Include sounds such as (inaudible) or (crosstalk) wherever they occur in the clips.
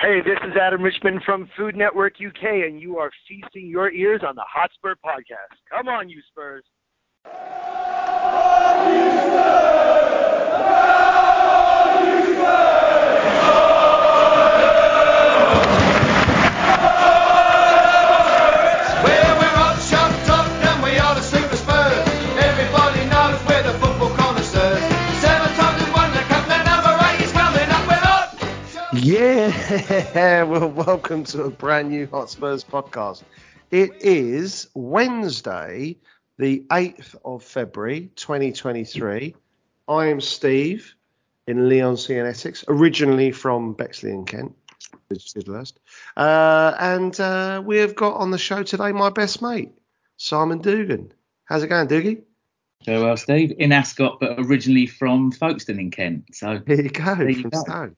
Hey, this is Adam Richman from Food Network UK, and you are feasting your ears on the Hotspur Podcast. Come on, you Spurs. Yeah, (laughs) well, welcome to a brand new Hotspurs podcast. It is Wednesday, the 8th of February, 2023. I am Steve in Leigh-on-Sea and Essex, originally from Bexley in Kent, which is last. Uh, and uh, we have got on the show today my best mate, Simon Dugan. How's it going, Doogie? Very well, Steve. In Ascot, but originally from Folkestone in Kent. So Here you go, There you from go. Stone.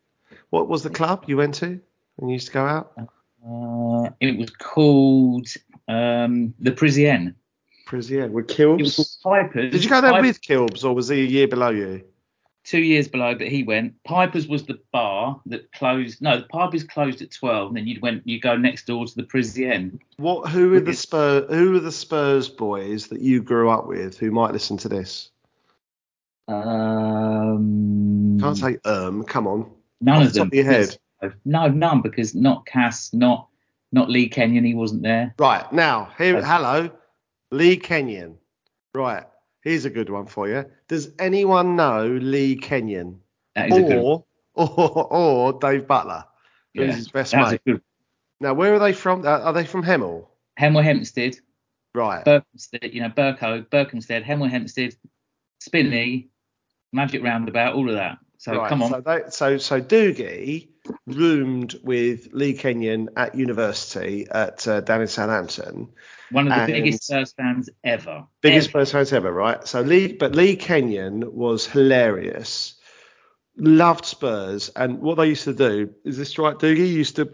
What was the club you went to when you used to go out? uh, it was called um, the Parisienne. Prisier with Kilbs. Pipers. Did you go there Pipers- with Kilbs or was he a year below you? Two years below, but he went. Pipers was the bar that closed. No, the Pipers closed at twelve, and then you went. You go next door to the Parisienne. What? Who are the Spurs? Who are the Spurs boys that you grew up with who might listen to this? Um, Can't say um. Come on. None off of the top them. of your head. No, none because not Cass, not not Lee Kenyon. He wasn't there. Right now, here. Okay. Hello, Lee Kenyon. Right. Here's a good one for you. Does anyone know Lee Kenyon That is a good. or, (laughs) or or Dave Butler, who's Yeah, his best mate? good. Now, where are they from? Uh, are they from Hemel? Hemel Hempstead. Right. Berkhamsted, you know, Burko, Berkhamsted, Hemel Hempstead, Spinney, Magic Roundabout, all of that. So right. come on. So, they, so so Doogie roomed with Lee Kenyon at university at uh, down in Southampton. One of the biggest Spurs fans ever. Biggest Ever. Spurs fans ever, right? So Lee, but Lee Kenyon was hilarious. Loved Spurs, and what they used to do is this right, Doogie? You used to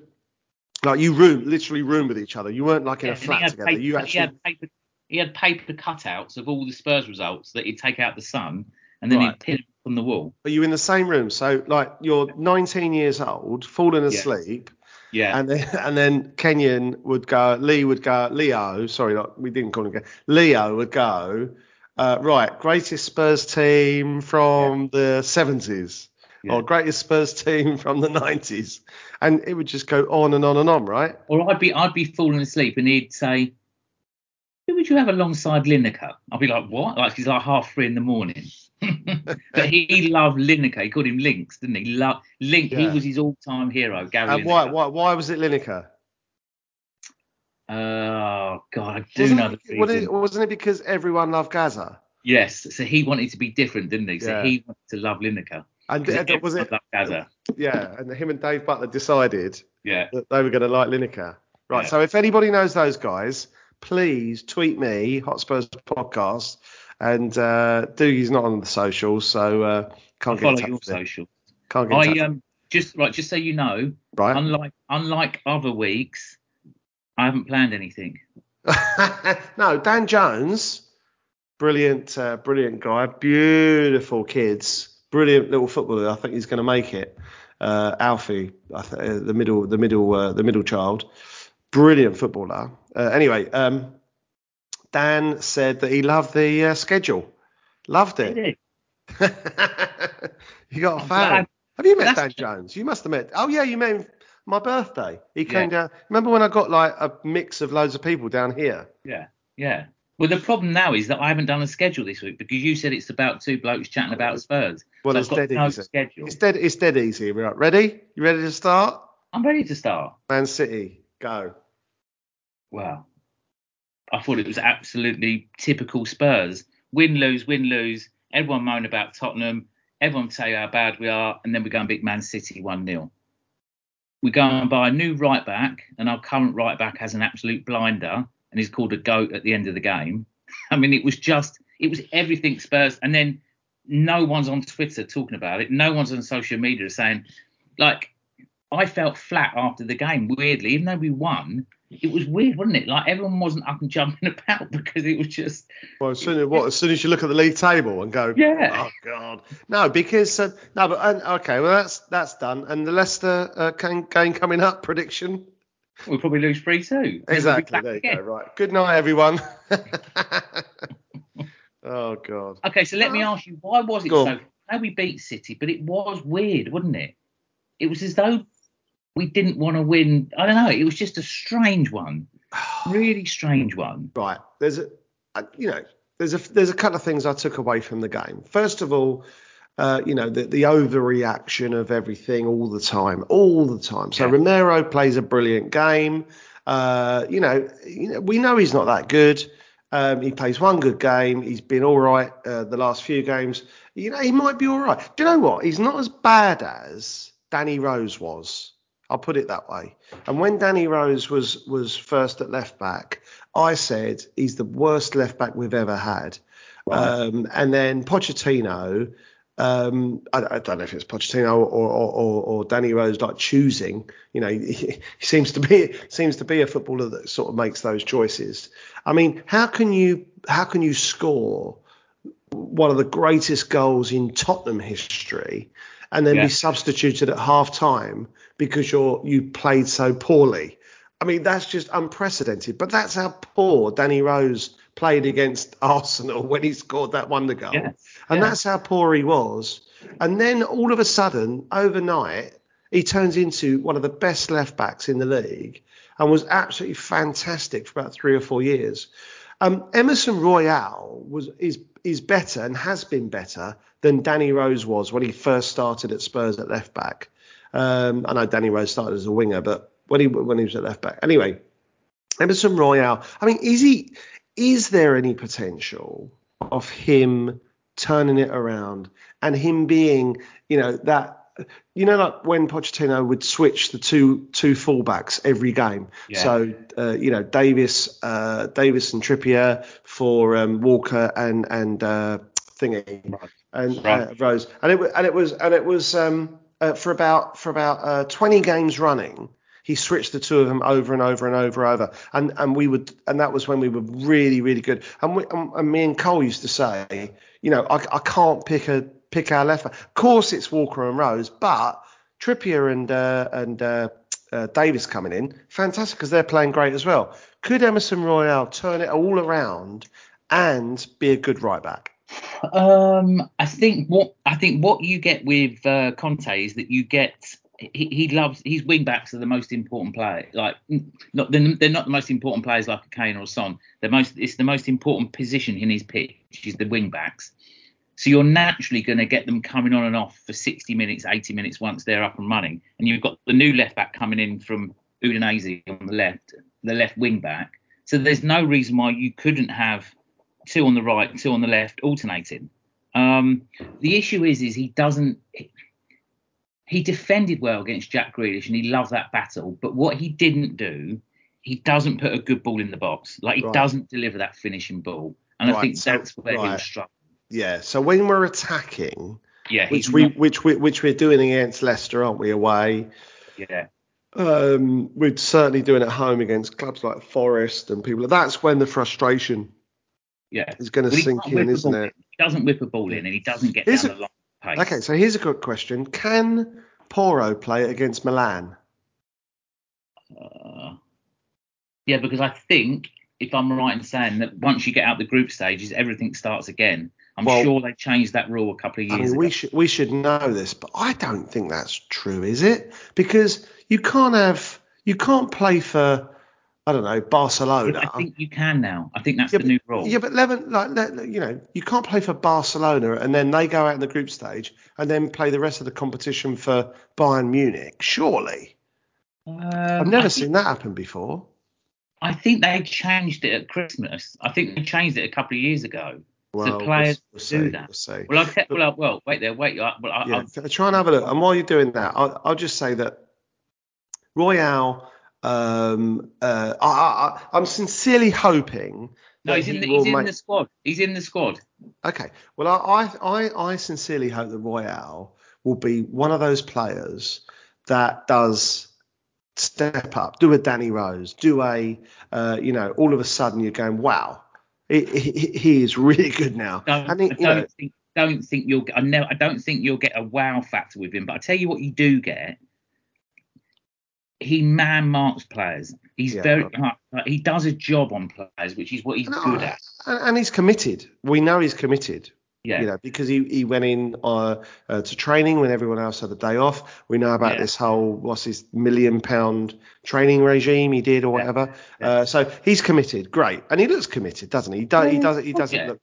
like you room, literally room with each other. You weren't like in Yeah, a flat together. paper- you he actually had paper, he had paper cutouts of all the Spurs results that he'd take out the sun, and then Right. he'd pin on the wall. are you in the same room? So like you're 19 years old, falling Yeah. asleep, Yeah. and then (laughs) and then Kenyon would go, Lee would go, Leo, sorry, not, we didn't call him. Leo would go, uh, right, greatest Spurs team from the 70s. Yeah. or greatest Spurs team (laughs) from the 90s. And it would just go on and on and on, right? or I'd be I'd be falling asleep, and he'd say, "Who would you have alongside Lineker?" I'd be like, "What?" Like he's like half three in the morning. But he, loved Lineker. He called him Links, didn't he? Loved Link. He was his all-time hero, Gary And why, Lineker. why, why was it Lineker? Oh God, I do Wasn't know the it, wasn't, reason. it, wasn't it because everyone loved Gazza? Yes, so he wanted to be different, didn't he? So Yeah. he wanted to love Lineker. And uh, was it? Gazza. Yeah, and him and Dave Butler decided Yeah. that they were going to like Lineker. Right. Yeah. So if anybody knows those guys, please tweet me Hotspurs podcast. And uh, Doogie's not on the socials, so uh, can't get follow your social. Can't get. I um just right, just so you know, right. unlike unlike other weeks, I haven't planned anything. (laughs) no, Dan Jones, brilliant, uh, brilliant guy, beautiful kids, brilliant little footballer. I think he's going to make it. Uh, Alfie, I th- uh, the middle, the middle, uh, the middle child, brilliant footballer. Uh, anyway, um, Dan said that he loved the uh, schedule, loved it. (laughs) You got a fan? glad. Have you met Dan Jones? You must have met. Oh yeah, you met him my birthday. He came Yeah. down. Remember when I got like a mix of loads of people down here? Yeah, yeah. Well, the problem now is that I haven't done a schedule this week because you said it's about two blokes chatting about Spurs. Well, so it's dead no easy. schedule. It's dead. It's dead easy. Right, ready? You ready to start? I'm ready to start. Man City, go. Wow. I thought it was absolutely typical Spurs. Win, lose, win, lose. Everyone moan about Tottenham. Everyone say how bad we are, and then we go and beat Man City 1 0. We go and buy a new right back, and our current right back has an absolute blinder, and he's called a goat at the end of the game. (laughs) I mean, it was just, it was everything Spurs. And then no one's on Twitter talking about it. No one's on social media saying, like, I felt flat after the game, weirdly, even though we won. It was weird, wasn't it? Like everyone wasn't up and jumping (laughs) about because it was just Well, as soon as, what, as soon as you look at the league table and go, Yeah. oh god, no, because uh, no, but uh, okay, well that's that's done. And the Leicester uh, game game coming up prediction. we'll probably lose three two. Exactly. There you go. Right. Good night, everyone. (laughs) oh god. Okay, so let me ask you, why was it Go so? on. How we beat City, but it was weird, wasn't it? It was as though we didn't want to win. I don't know. It was just a strange one, (sighs) really strange one. Right. There's a, uh, you know, there's a there's a couple of things I took away from the game. First of all, uh, you know, the, the overreaction of everything all the time, all the time. So Yeah. Romero plays a brilliant game. Uh, you know, you know, we know he's not that good. Um, he plays one good game. He's been all right uh, the last few games. You know, he might be all right. Do you know what? He's not as bad as Danny Rose was. I'll put it that way. And when Danny Rose was was first at left back, I said he's the worst left back we've ever had. Um, and then Pochettino, um, I, I don't know if it's Pochettino or, or, or, or Danny Rose like choosing. You know, he, (laughs) he seems to be seems to be a footballer that sort of makes those choices. I mean, how can you how can you score one of the greatest goals in Tottenham history and then Yeah. be substituted at half time because you're you played so poorly? I mean, that's just unprecedented. But that's how poor Danny Rose played against (laughs) Arsenal when he scored that wonder goal. Yeah. And Yeah. that's how poor he was. And then all of a sudden, overnight, he turns into one of the best left backs in the league and was absolutely fantastic for about three or four years. Um, Emerson Royal was is is better and has been better than Danny Rose was when he first started at Spurs at left back. Um, I know Danny Rose started as a winger, but when he when he was at left back, anyway, Emerson Royal. I mean, is he? Is there any potential of him turning it around and him being, you know, that? You know, like when Pochettino would switch the two two fullbacks every game. Yeah. So, uh, you know, Davies, uh, Davies and Trippier for um, Walker and and uh, thingy and Right. uh, Rose, and it and it was and it was um, uh, for about for about uh, 20 games running. He switched the two of them over and over and over and over, and and we would and that was when we were really really good. And, we, and, and me and Cole used to say, you know, I, I can't pick a pick our left. Of course, it's Walker and Rose, but Trippier and uh, and uh, uh, Davies coming in, fantastic because they're playing great as well. Could Emerson Royal turn it all around and be a good right back? Um, I think what I think what you get with uh, Conte is that you get he, he loves his wing backs are the most important player. Like not they're, they're not the most important players like a Kane or Son. The most it's the most important position in his pitch is the wing backs. So you're naturally going to get them coming on and off for 60 minutes, 80 minutes once they're up and running. And you've got the new left back coming in from Udinese on the left, the left wing back. So there's no reason why you couldn't have two on the right, two on the left, alternating. Um, the issue is, is he doesn't. He defended well against Jack Grealish, and he loved that battle. But what he didn't do, he doesn't put a good ball in the box. Like he Right. doesn't deliver that finishing ball, and I think that's where he'll right. struggle. Yeah. So when we're attacking, Yeah, which we not- which we which we're doing against Leicester, aren't we? Away. yeah, Um, we're certainly doing at home against clubs like Forest and people. That's when the frustration yeah. is going to sink in, isn't it? He doesn't whip a ball in, and he doesn't get Is down it- the long pace. Okay, so here's a good question: Can Porro play against Milan? Uh, yeah, because I think if I'm right in saying that once you get out the group stages, everything starts again. I'm Well- sure they changed that rule a couple of I years mean, we should we should know this, but I don't think that's true, is it? Because you can't have you can't play for I don't know Barcelona. I think you can now. I think that's Yeah, the but- new rule. Yeah, but Levin, like you know, you can't play for Barcelona and then they go out in the group stage and then play the rest of the competition for Bayern Munich. Surely, Um, I've never I seen think, that happen before. I think they changed it at Christmas. I think they changed it a couple of years ago. Well, players we'll, do see. that. We'll see. Well, I'll te- well, well, wait there, wait. I, well, I, yeah, I'll- try and have a look. And while you're doing that, I'll, I'll just say that Royal. Um, uh, I, I, I- I'm sincerely hoping. no, he's in, the, he's in make- the squad. He's in the squad. Okay. Well, I, I, I, I sincerely hope that Royal will be one of those players that does step up, do a Danny Rose, do a, uh, you know, all of a sudden you're going, wow, he, he, he is really good now. Don't, and he, I don't know, think don't think you'll I never I don't think you'll get a wow factor with him, but I tell you what you do get. He man marks players. He's Yeah. very he does a job on players, which is what he's good at. and, and he's committed. We know he's committed. Yeah. You know, because he, he went in uh, uh, to training when everyone else had a day off. We know about Yeah. this whole what's his million pound training regime he did or whatever. Yeah. Uh, so he's committed, great, and he looks committed, doesn't he? He, do, he does, he doesn't look.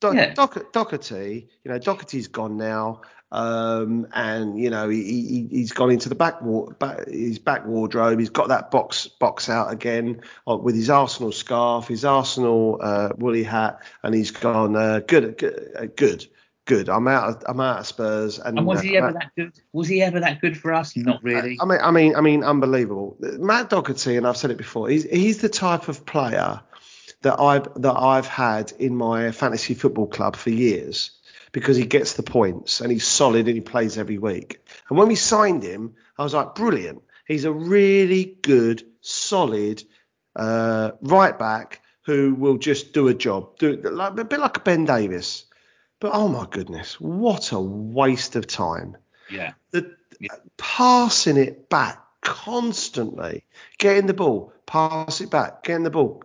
Do, Yeah. Doc, Doherty, you know, Doherty's gone now, um, and you know he, he he's gone into the back, wa- back his back wardrobe. He's got that box box out again uh, with his Arsenal scarf, his Arsenal uh, woolly hat, and he's gone uh, good, good, uh, good, good. I'm out. Of, I'm out of Spurs. And, And was uh, he ever that good? Was he ever that good for us? Not really. I mean, I mean, I mean, unbelievable. Matt Doherty, and I've said it before. He's he's the type of player that I've that I've had in my fantasy football club for years because he gets the points and he's solid and he plays every week. And when we signed him, I was like, brilliant. He's a really good, solid uh, right back who will just do a job, do like a bit like a Ben Davies. But oh my goodness, what a waste of time yeah. the Yeah. passing it back constantly, getting the ball, pass it back, getting the ball.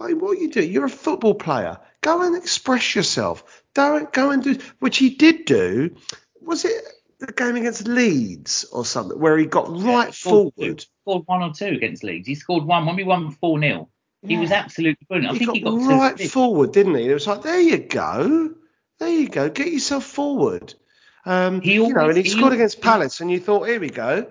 I mean, what you do? You're a football player. Go and express yourself. Don't go and do which he did do. Was it the game against Leeds or something where he got right He scored two. forward? Scored one or two against Leeds. He scored one when we won four 0 He was absolutely brilliant. I He think got, he got right forward, didn't he? It was like, there you go, there you go, get yourself forward. Um, He you know, and he he scored always- against Palace, and you thought, here we go.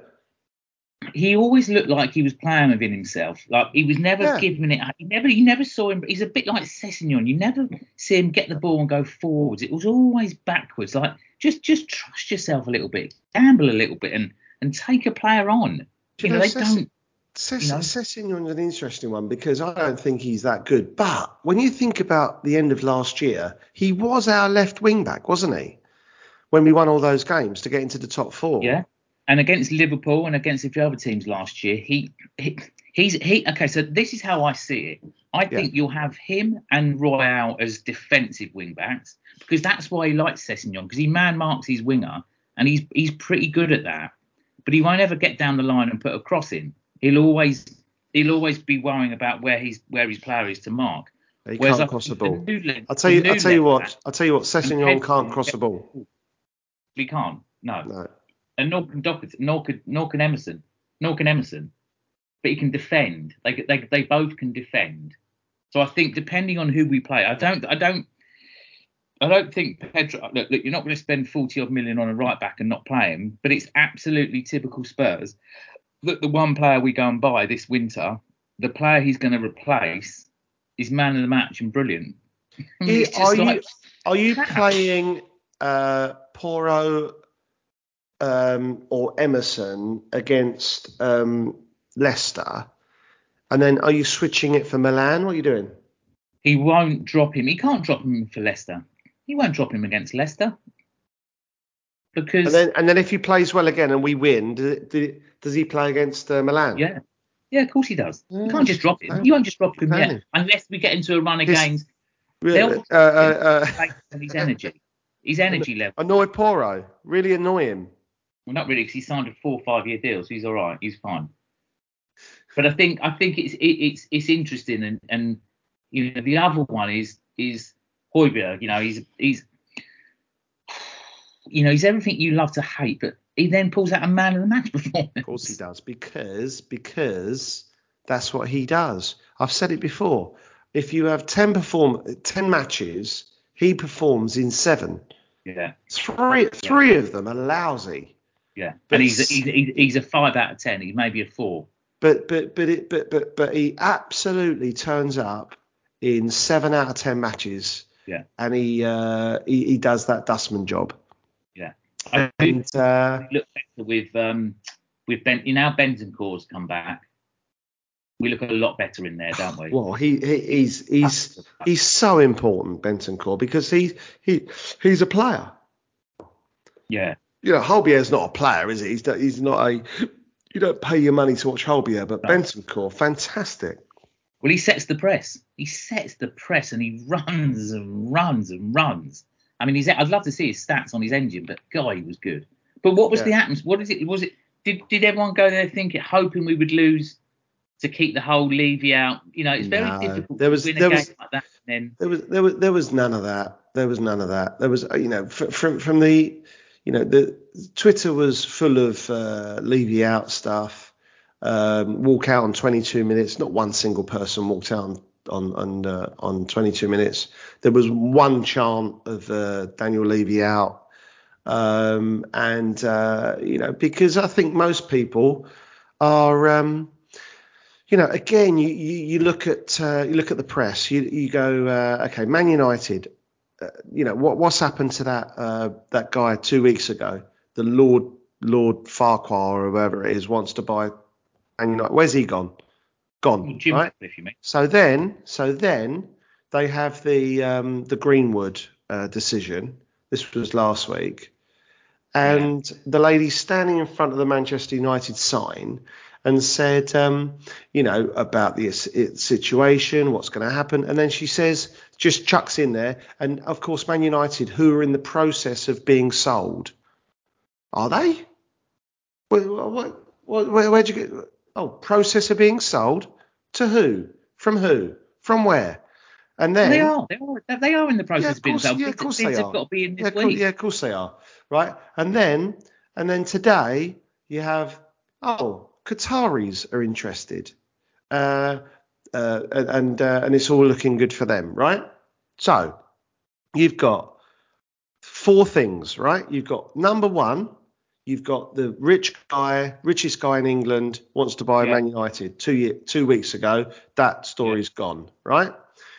He always looked like he was playing within himself. Like he was never Yeah. giving it. You never, you never saw him. He's a bit like Sessegnon. You never see him get the ball and go forwards. It was always backwards. Like just, just trust yourself a little bit, gamble a little bit, and and take a player on. You you know, know, they Sess- don't. Ses- you know? Sessegnon's an interesting one because I don't think he's that good. But when you think about the end of last year, he was our left wing back, wasn't he? When we won all those games to get into the top four. Yeah. And against Liverpool and against a few other teams last year, he, he he's he. Okay, so this is how I see it. I think you'll have him and Royal as defensive wing backs because that's why he likes Sessegnon because he man marks his winger and he's he's pretty good at that. But he won't ever get down the line and put a cross in. He'll always he'll always be worrying about where he's where his player is to mark. He Whereas can't I cross the ball. I'll tell you. I'll tell you what. I'll tell you what. Sessegnon Head- can't cross the ball. He can't. No. No. And nor can Dockett, nor can nor can Emerson, nor can Emerson, but he can defend. They they they both can defend. So I think depending on who we play, I don't I don't I don't think Pedro. Look, look you're not going to spend forty odd million on a right back and not play him, but it's absolutely typical Spurs that the one player we go and buy this winter, the player he's going to replace, is man of the match and brilliant. I mean, Yeah, it's just are like- you are you playing uh, Porro um, or Emerson against um, Leicester, and then are you switching it for Milan? What are you doing? He won't drop him. He can't drop him for Leicester. He won't drop him against Leicester because And then and then if he plays well again and we win, does, it, does he play against uh, Milan? yeah, yeah, of course he does. You can't just drop him. You won't just drop him yet unless we get into a run of games. Really? Uh, uh, (laughs) uh, his energy, his energy level. annoy Porro. Really annoy him. Well, not really, because he signed a four or five year deal, so he's all right. He's fine. But I think I think it's it, it's it's interesting, and and you know the other one is is Højbjerg. You know he's he's you know he's everything you love to hate, but he then pulls out a man of the match (laughs) performance. Of course he does, because because that's what he does. I've said it before. If you have ten perform ten matches, he performs in seven. Yeah, Three three of them are lousy. Yeah. But and he's he's, he's a five out of ten. He's maybe a four. But but but it but but but he absolutely turns up in seven out of ten matches. Yeah. And he uh he, he does that dustman job. Yeah. I And uh look better with um with Ben. You know, Bentancur's come back. We look a lot better in there, don't we? (sighs) well he, he he's he's he's so important, Bentancur, because he he he's a player. Yeah. You know, Højbjerg's not a player, is he? He's, he's not a you don't pay your money to watch Højbjerg, but Bentancur, fantastic. Well, he sets the press. He sets the press and he runs and runs and runs. I mean, he's. I'd love to see his stats on his engine, but guy, he was good. But what was Yeah. the atmosphere? What is it? Was it? Did did everyone go there thinking, hoping we would lose to keep the whole Levy out? You know, it's very No, difficult there was- to win a there game was- like that. And then There was there was there was none of that. There was none of that. There was you know from from the you know the Twitter was full of uh, Levy out stuff. Um, walk out on 22 minutes. Not one single person walked out on on on, uh, on 22 minutes. There was one chant of uh, Daniel Levy out. Um, and uh, you know because I think most people are um, you know, again, you, you, you look at uh, you look at the press. You you go, uh, okay, Man United. You know what what's happened to that uh, that guy two weeks ago, the Lord Lord Farquhar or whoever it is wants to buy Man United. Where's he gone? Gone, Jim, right? if you mean. So then, so then they have the um, the Greenwood uh, decision. This was last week, and the lady standing in front of the Manchester United sign and said, um, you know, about the situation, what's going to happen, and then she says, just chucks in there, and of course, Man United, who are in the process of being sold, are they? What, what, what, where, where'd you get? Oh, process of being sold to who? From who? From where? And then They are. They are. They are in the process yeah, of of being course, sold. yeah, of course they are. got to be in this yeah, course, yeah, of course they are. Right, and then and then today you have oh Qataris are interested, uh, uh, and and, uh, and it's all looking good for them, right? So you've got four things, right? You've got number one, you've got the rich guy, richest guy in England wants to buy Yeah. Man United two year, two weeks ago. That story's gone, right?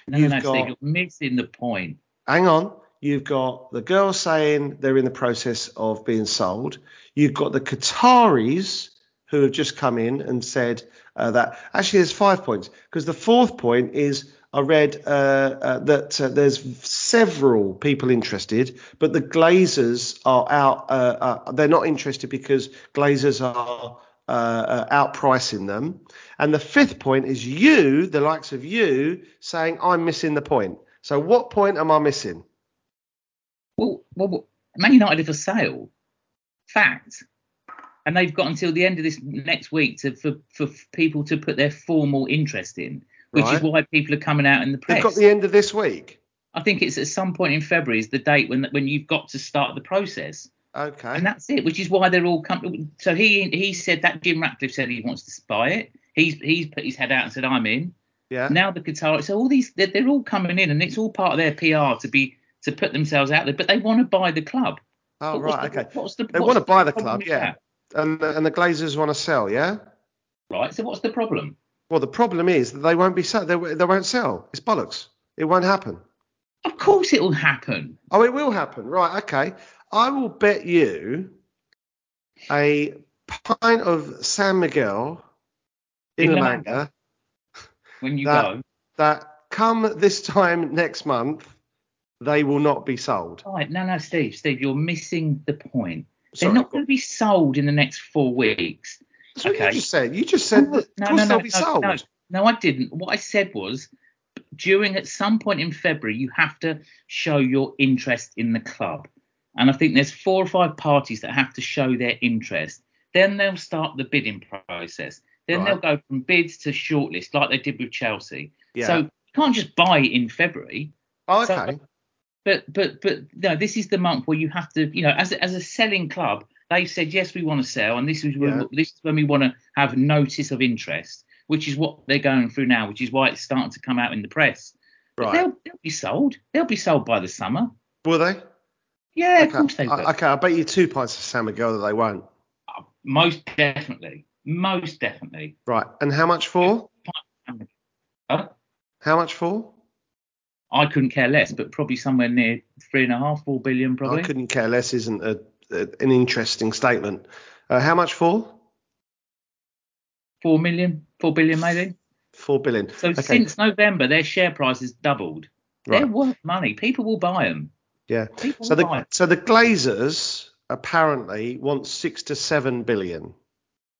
No, no, You've no, got- you're missing the point. hang on. You've got the girl saying they're in the process of being sold. You've got the Qataris who have just come in and said uh, that. Actually, there's five points because the fourth point is I read uh, uh, that uh, there's several people interested, but the Glazers are out. Uh, uh, they're not interested because Glazers are outpricing them. And the fifth point is you, the likes of you, saying I'm missing the point. So what point am I missing? Well, well, well, Man United for sale. Fact. And they've got until the end of this next week to for, for people to put their formal interest in, which is why people are coming out in the press. They've got the end of this week. I think it's at some point in February is the date when when you've got to start the process, Okay. and that's it. Which is why they're all coming. So he he said that Jim Ratcliffe said he wants to buy it. He's he's put his head out and said I'm in. yeah. Now the Qatar, so all these they're, they're all coming in, and it's all part of their PR to be to put themselves out there. But they want to buy the club. oh what's right. the- Okay. What's the, They what's want to buy the club, yeah. that? And the, and the Glazers want to sell, yeah. Right. So what's the problem? Well, the problem is that they won't be sell. They, they won't sell. It's bollocks. It won't happen. Of course it will happen. Oh, it will happen. Right. Okay. I will bet you a pint of San Miguel in, In Manga When you That- go. that come this time next month, they will not be sold. Right. No, no, Steve, Steve, you're missing the point. Sorry, They're not going to be sold in the next four weeks. That's okay. you just said. You just said that, no, no, no, be no, sold. no. No, I didn't. What I said was during at some point in February, you have to show your interest in the club. And I think there's four or five parties that have to show their interest. Then they'll start the bidding process. Then Right. they'll go from bids to shortlist, like they did with Chelsea. Yeah. So you can't just buy in February. Oh, so- okay. But but but no, this is the month where you have to, you know, as a, as a selling club, they've said yes, we want to sell, and this is when Yeah. this is when we want to have notice of interest, which is what they're going through now, which is why it's starting to come out in the press. Right. they'll, they'll be sold. They'll be sold by the summer. Will they? Yeah, of okay. course they will. Okay. I bet you two pints of San Miguel that they won't. Uh, most definitely. Most definitely. Right. And how much for? Huh? How much for? I couldn't care less, but probably somewhere near three and a half, four billion, probably. I couldn't care less. Isn't a, a, an interesting statement. Uh, how much for? Four million, four billion, maybe. Four billion. So okay. since November, their share price has doubled. They're worth money. People will buy them. Yeah. People So buy so the Glazers apparently want six to seven billion.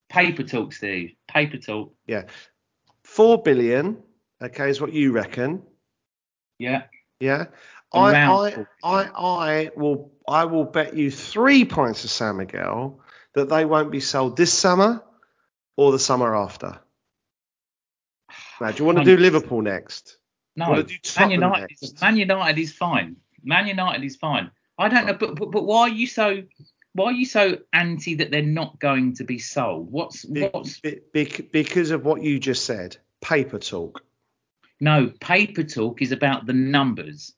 Paper talk, Steve. Paper talk. Yeah. Four billion, okay, is what you reckon. Yeah. Yeah. I, I, I, I will I will bet you three points of San Miguel that they won't be sold this summer or the summer after. Now, do you want to (sighs) do Liverpool next? No. Do Man United. Next? Man United is fine. Man United is fine. I don't know, but, but but why are you so why are you so anti that they're not going to be sold? What's what's be- be- because of what you just said, paper talk. No paper talk is about the numbers.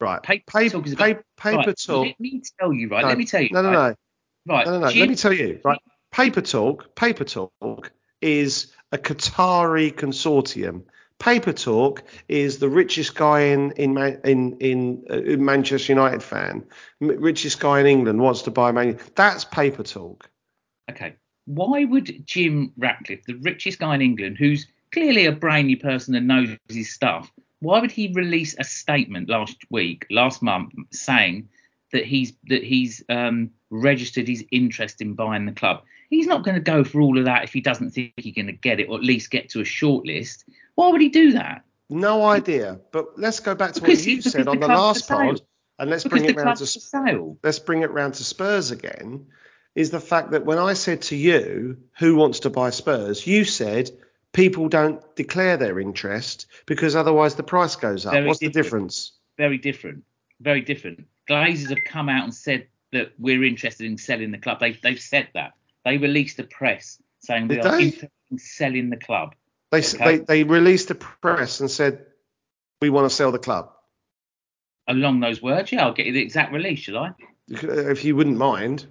Right. Paper Paper, talk is about paper, paper right, talk. Let me tell you, right? No, let me tell you. No, no, right, no. Right. No, no, no. Let me tell you, right? Paper Talk, Paper Talk is a Qatari consortium. Paper Talk is the richest guy in in in in, uh, Manchester United fan, M- richest guy in England wants to buy Man. That's Paper Talk. Okay. Why would Jim Ratcliffe, the richest guy in England, who's clearly a brainy person and knows his stuff, why would he release a statement last week, last month, saying that he's that he's um, registered his interest in buying the club? He's not going to go for all of that if he doesn't think he's going to get it, or at least get to a shortlist. Why would he do that? No idea. But let's go back to Because what you said the on the club's last pod, and let's Because bring it round to sale. let's bring it round to Spurs again, is the fact that when I said to you, who wants to buy Spurs, you said people don't declare their interest because otherwise the price goes up. Very What's the difference? very different. Very different. Glazers have come out and said that we're interested in selling the club. They, they've said that. They released a press saying we Did are they? interested in selling the club. They, Okay. they they released a press and said we want to sell the club. Along those words, yeah, I'll get you the exact release, shall I? If you wouldn't mind,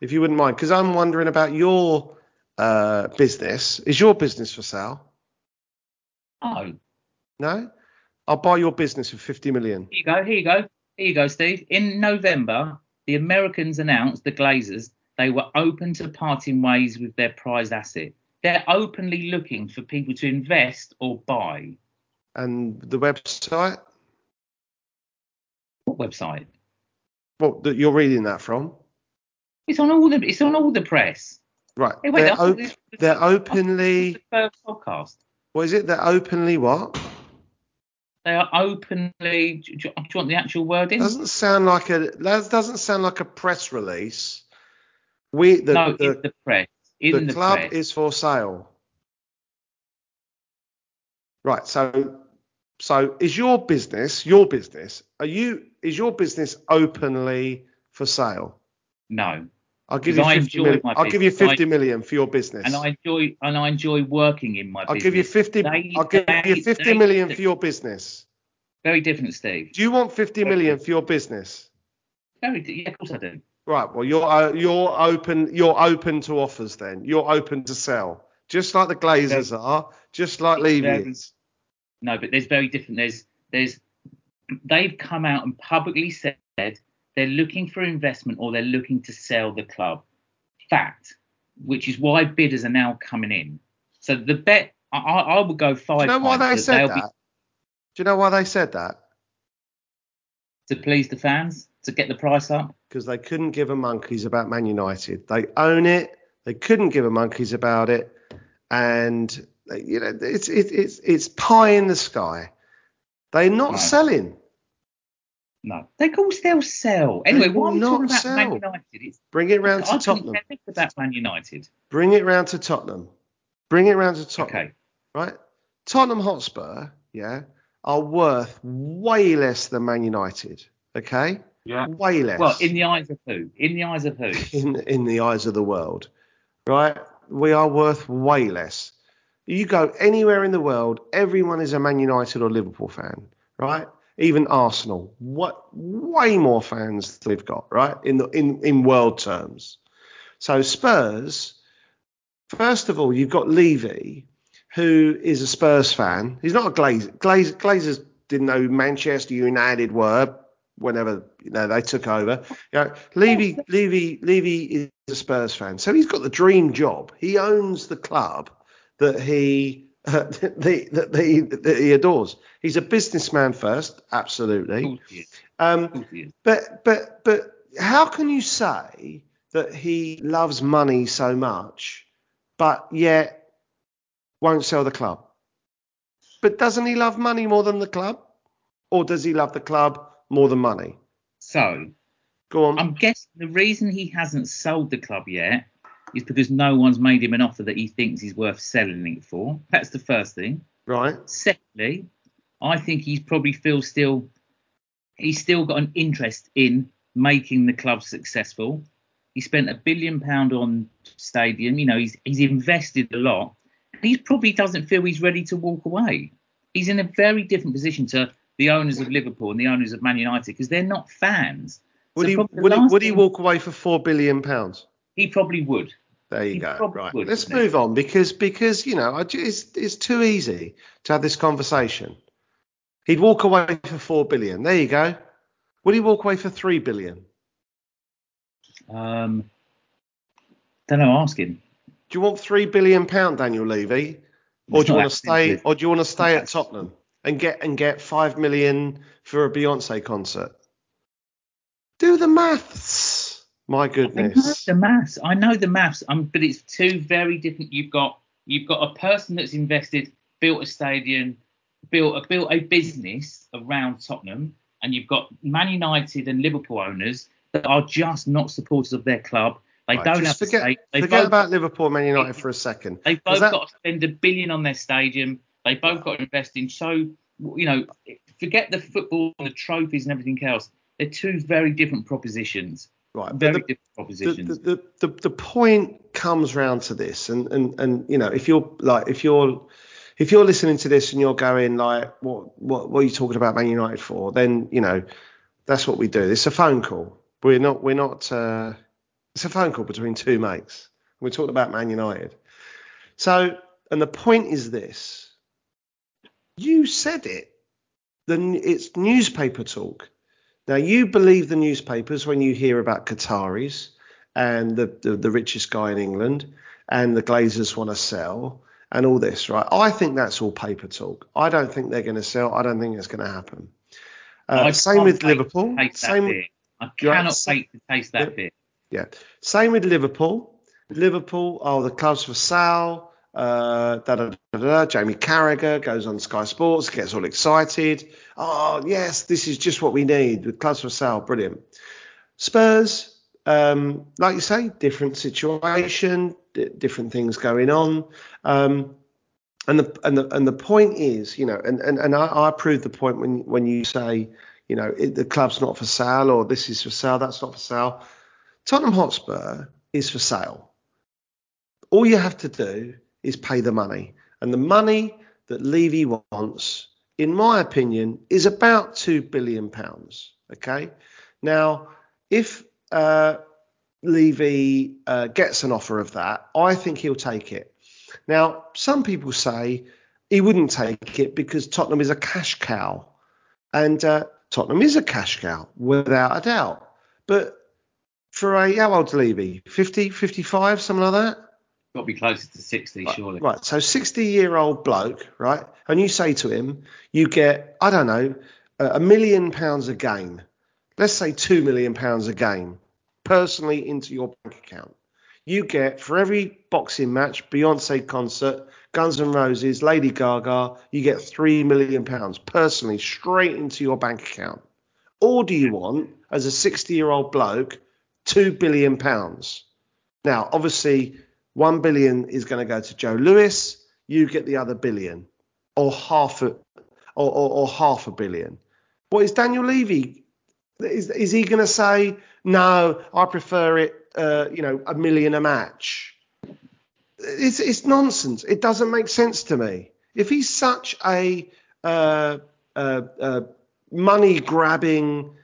if you wouldn't mind, because I'm wondering about your uh, business. Is your business for sale? Oh, No. I'll buy your business for 50 million. here you go, here you go, here you go, Steve. In November, the Americans announced, the Glazers, they were open to parting ways with their prized asset. They're openly looking for people to invest or buy. And the website, What website? what that you're reading that from? It's on all the it's on all the press. Right. Hey, wait, they're, op- was they're I thought this openly. the first podcast. What is it? They're openly what? They are openly. Do you, do you want the actual wording? Doesn't sound like a. That doesn't sound like a press release. We the no, the, in the press. In the the, club press. is for sale. Right. So so is your business your business? Are you is your business openly for sale? no, I'll give you Because I 50 enjoy million. I'll give you business. 50 million for your business. and I enjoy and I enjoy working in my I'll business. give you 50 They- I'll give they- you 50 they- million for your business. Very different, Steve. Do you want 50 million for your business? Very. Yeah, of course I do. Right. Well, you're uh, you're open you're open to offers then. You're open to sell, just like the Glazers are, just like Levy is. No, but there's very different. There's there's they've come out and publicly said they're looking for investment or they're looking to sell the club. Fact, which is why bidders are now coming in. So the bet, I, I go five. Do you know why they said that? be Do you know why they said that? to please the fans to get the price up. Because they couldn't give a monkeys about Man United. They own it. They couldn't give a monkeys about it, and you know it's it's it's it's pie in the sky. They're not Right. selling. No, they will still sell. Anyway, They why are we will talking about sell. Man United? It's, Bring it round to couldn't Tottenham. care less about Man United. Bring it round to Tottenham. Bring it round to Tottenham. Okay. right? Tottenham Hotspur, yeah, are worth way less than Man United. Okay, Yeah. way less. Well, in the eyes of who? In the eyes of who? (laughs) in in the eyes of the world, right? We are worth way less. You go anywhere in the world, everyone is a Man United or Liverpool fan, right? Even Arsenal, what way more fans they've got, right? In the in in world terms. So Spurs, first of all, you've got Levy, who is a Spurs fan. He's not a Glazer. Glazer Glazers didn't know Manchester United were whenever you know they took over. You know, Levy Levy Levy is a Spurs fan, so he's got the dream job. He owns the club that he (laughs) the, that, he, that he adores. He's a businessman first, absolutely. course he is. Um, Of course he is. but but but how can you say that he loves money so much but yet won't sell the club. But doesn't he love money more than the club? Or does he love the club more than money? So Go on. I'm guessing the reason he hasn't sold the club yet is because no one's made him an offer that he thinks he's worth selling it for. That's the first thing. right. Secondly, I think he's probably feel still he's still got an interest in making the club successful. He spent a billion pound on stadium. You know, he's he's invested a lot. He probably doesn't feel he's ready to walk away. He's in a very different position to the owners of Liverpool and the owners of Man United because they're not fans. Would So he would he, would he walk away for four billion pounds? He probably would. There you He go. Right. would, Let's move on because because you know it's it's too easy to have this conversation. He'd walk away for four billion. There you go. Would he walk away for three billion? Um, don't know. Ask him. Do you want three billion pound, Daniel Levy, or It's do you want to stay, or do you want to stay at Tottenham and get and get five million for a Beyonce concert? Do the maths. My I know goodness. the maths. I know the maths. Um, but it's two very different. You've got you've got a person that's invested, built a stadium, built a built a business around Tottenham, and you've got Man United and Liverpool owners that are just not supporters of their club. They Right, don't have forget, a stake. They forget both, about Liverpool, and Man United for a second. they've both that- got to spend a billion on their stadium. They both got to invest in so you know forget the football and the trophies and everything else. They're two very different propositions. Right, Very the, propositions. the, the, the, the point comes round to this and, and and you know if you're like if you're if you're listening to this and you're going like what what what are you talking about Man United for? Then you know that's what we do. It's a phone call. We're not we're not uh, it's a phone call between two mates. We're talking about Man United. So and the point is this. You said it. Then it's newspaper talk now, you believe the newspapers when you hear about Qataris and the, the, the richest guy in England and the Glazers want to sell and all this, right? I think that's all paper talk. I don't think they're going to sell. I don't think it's going to happen. Uh, same with Liverpool. Same, beer. I cannot wait to taste that Yeah. beer. yeah. Same with Liverpool. Liverpool, oh, the club's for sale. Uh, da, da, da. Jamie Carragher goes on Sky Sports, gets all excited. Oh, yes, this is just what we need with clubs for sale. Brilliant. Spurs, um, like you say, different situation, d- different things going on. Um, and the and the and the point is, you know, and and, and I, I approve the point when when you say, you know, it, the club's not for sale or this is for sale, that's not for sale. Tottenham Hotspur is for sale. All you have to do is pay the money, and the money that Levy wants, in my opinion, is about two billion pounds. Okay, now if uh, Levy uh, gets an offer of that, I think he'll take it. Now, some people say he wouldn't take it because Tottenham is a cash cow. And uh, Tottenham is a cash cow, without a doubt. But for a, how old's Levy? 50, 55, something like that? Got to be closer to 60, surely. Right. So 60 year old bloke, right? And you say to him, you get, I don't know, a a million pounds a game. Let's say two million pounds a game personally into your bank account. You get for every boxing match, Beyonce concert, Guns N' Roses, Lady Gaga, you get three million pounds personally straight into your bank account. Or do you want, as a 60 year old bloke, two billion pounds? Now, obviously, one billion is going to go to Joe Lewis. You get the other billion, or half a, or, or, or half a billion. What is Daniel Levy? Is, is he going to say no? I prefer it. Uh, you know, a million a match. It's it's nonsense. It doesn't make sense to me. If he's such a uh, uh, uh, money grabbing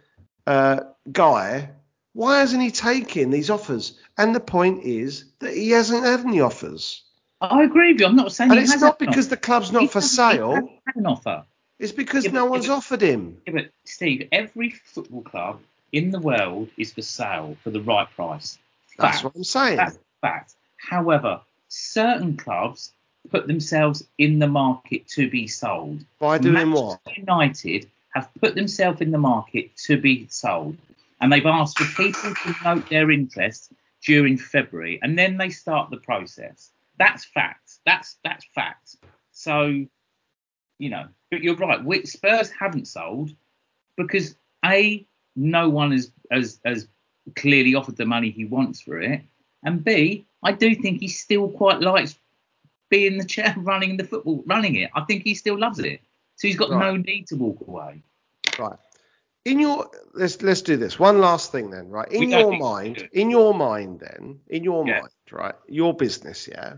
uh, guy, why hasn't he taken these offers? And the point is that he hasn't had any offers. I agree with you. I'm not saying And he it's not because the club's not He for sale. had an offer. It's because Yeah, no but- one's yeah, offered him. Yeah, but Steve, every football club in the world is for sale for the right price. That's what I'm saying. That's fact. However, certain clubs put themselves in the market to be sold. By doing Manchester what? United have put themselves in the market to be sold, and they've asked for people to note their interest during February, and then they start the process. That's fact. That's that's fact. So, you know, but you're right. We, Spurs haven't sold because a no one has has has clearly offered the money he wants for it, and b I do think he still quite likes being the chair (laughs) running the football, running it. I think he still loves it. So he's got no need to walk away. Right. In your let's let's do this. One last thing then, right? In We your mind, in your mind then, in your Yeah. mind, right? Your business, yeah.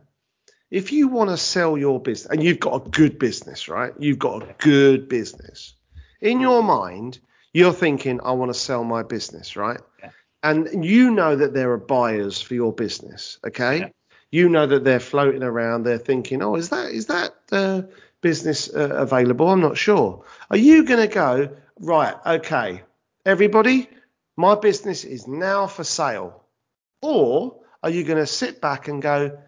If you want to sell your business and you've got a good business, right? You've got a good business. In your mind, you're thinking, I want to sell my business, right? Yeah. And you know that there are buyers for your business, okay? Yeah. You know that they're floating around. They're thinking, oh, is that is that uh, business uh, available? I'm not sure. Are you going to go right? Okay, everybody, my business is now for sale, or are you going to sit back and go,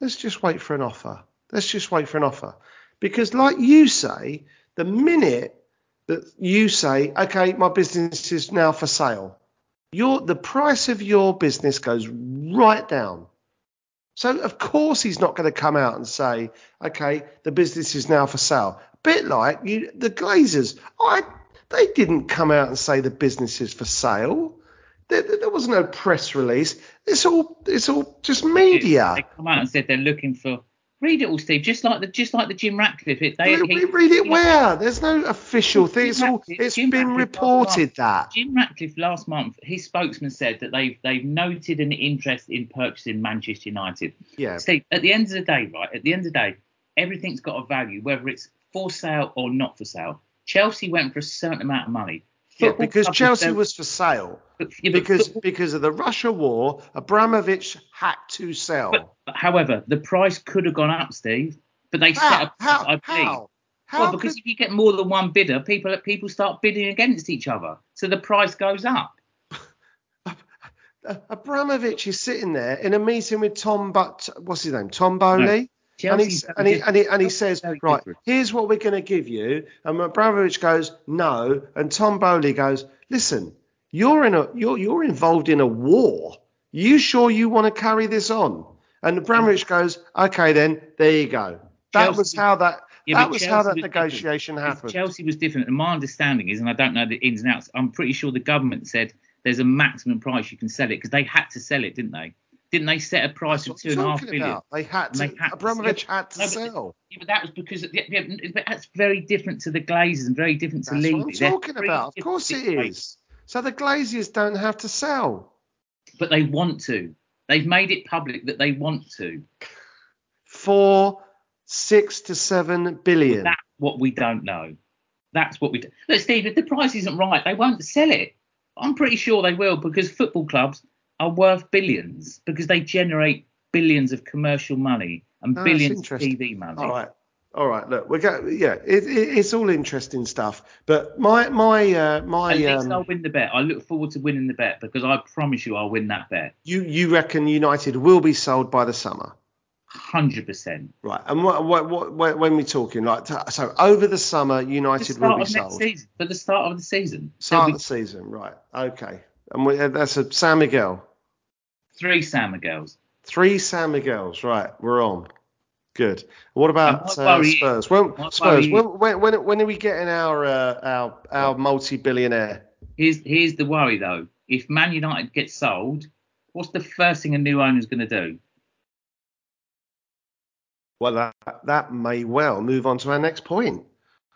let's just wait for an offer. Let's just wait for an offer, because like you say, the minute that you say, okay, my business is now for sale, your the price of your business goes right down. So of course he's not going to come out and say, okay, the business is now for sale. A bit like you, the Glazers. I they didn't come out and say the business is for sale. There, there was no press release. It's all it's all just media. They come out and said they're looking for. Read it all, Steve. Just like the just like the Jim Ratcliffe. It, they, Read, he- read it he- where? There's no official thing. It's all it's Jim been Ratcliffe reported that. Jim Ratcliffe last month, his spokesman said that they've they've noted an interest in purchasing Manchester United. Yeah. Steve, at the end of the day, right? At the end of the day, everything's got a value, whether it's for sale or not for sale. Chelsea went for a certain amount of money. Yeah, because Chelsea was for sale. but- yeah, but Because football- because of the Russia war, Abramovich had to sell. but, however, the price could have gone up, Steve. But they set how? a price, How? I believe. How? How well, because could- if you get more than one bidder, people people start bidding against each other, so the price goes up. (laughs) Abramovich is sitting there in a meeting with Tom, but what's his name? Tom Boehly. And, he, and, he, and, he, and he says, right, here's what we're going to give you. And Abramovich goes, no. And Tom Boehly goes, listen, you're in a you're you're involved in a war. You sure you want to carry this on? And Abramovich goes, okay, then there you go. That Chelsea- was how that Yeah, that was Chelsea how that was negotiation different. happened. Chelsea was different, and my understanding is, and I don't know the ins and outs. I'm pretty sure the government said there's a maximum price you can sell it because they had to sell it, didn't they? Didn't they set a price of two and a half billion? about. They had to. they had Abramovich sell. had to No, but- sell. Yeah, but that was because yeah, yeah, but that's very different to the Glazers and very different to That's what I'm They're talking about. Of course it is. So the Glazers don't have to sell. But they want to. They've made it public that they want to. for six to seven billion. That's what we don't know. That's what we do. Look, Steve, if the price isn't right, they won't sell it. I'm pretty sure they will because football clubs are worth billions because they generate billions of commercial money and Oh, billions of. TV money. All right, all right. Look, we go. Yeah, it, it, it's all interesting stuff. But my my uh, my At least I'll um, win the bet. I look forward to winning the bet because I promise you I'll win that bet. you you reckon United will be sold by the summer, Hundred percent. right? And what what, what when when we talking like t- so over the summer The United will be sold. season. For the start of the season. Start of the season, right? Okay, and we, that's a San Miguel. Three San Miguel's. Three San Miguel's, right? We're on. Good. What about uh, Spurs? When, Spurs. When, when, when, are we getting our uh, our our multi-billionaire? Here's here's the worry though. If Man United gets sold, what's the first thing a new owner's going to do? Well, that, that may well move on to our next point.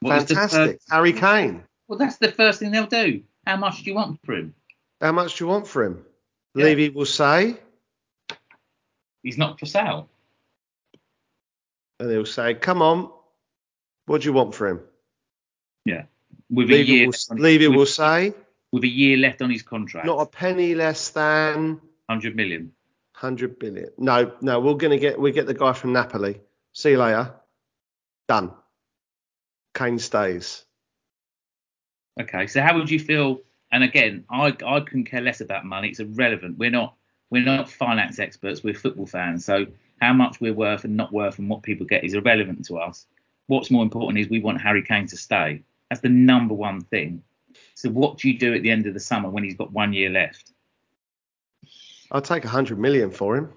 What Fantastic. first- Harry Kane. well, that's the first thing they'll do. How much do you want for him? How much do you want for him? Levy will say, He's not for sale. and he'll say, "Come on, what do you want for him?" Yeah, With a year. Will, Levy with, will say, with a year left on his contract. "Not a penny less than hundred million. 100 billion." No, no, we're gonna get we get the guy from Napoli. See you later. Done. Kane stays. Okay, so how would you feel? And again, I I couldn't care less about money. It's irrelevant. We're not we're not finance experts. We're football fans. So how much we're worth and not worth and what people get is irrelevant to us. What's more important is we want Harry Kane to stay. That's the number one thing. So what do you do at the end of the summer when he's got one year left? I'll take a 100 million for him.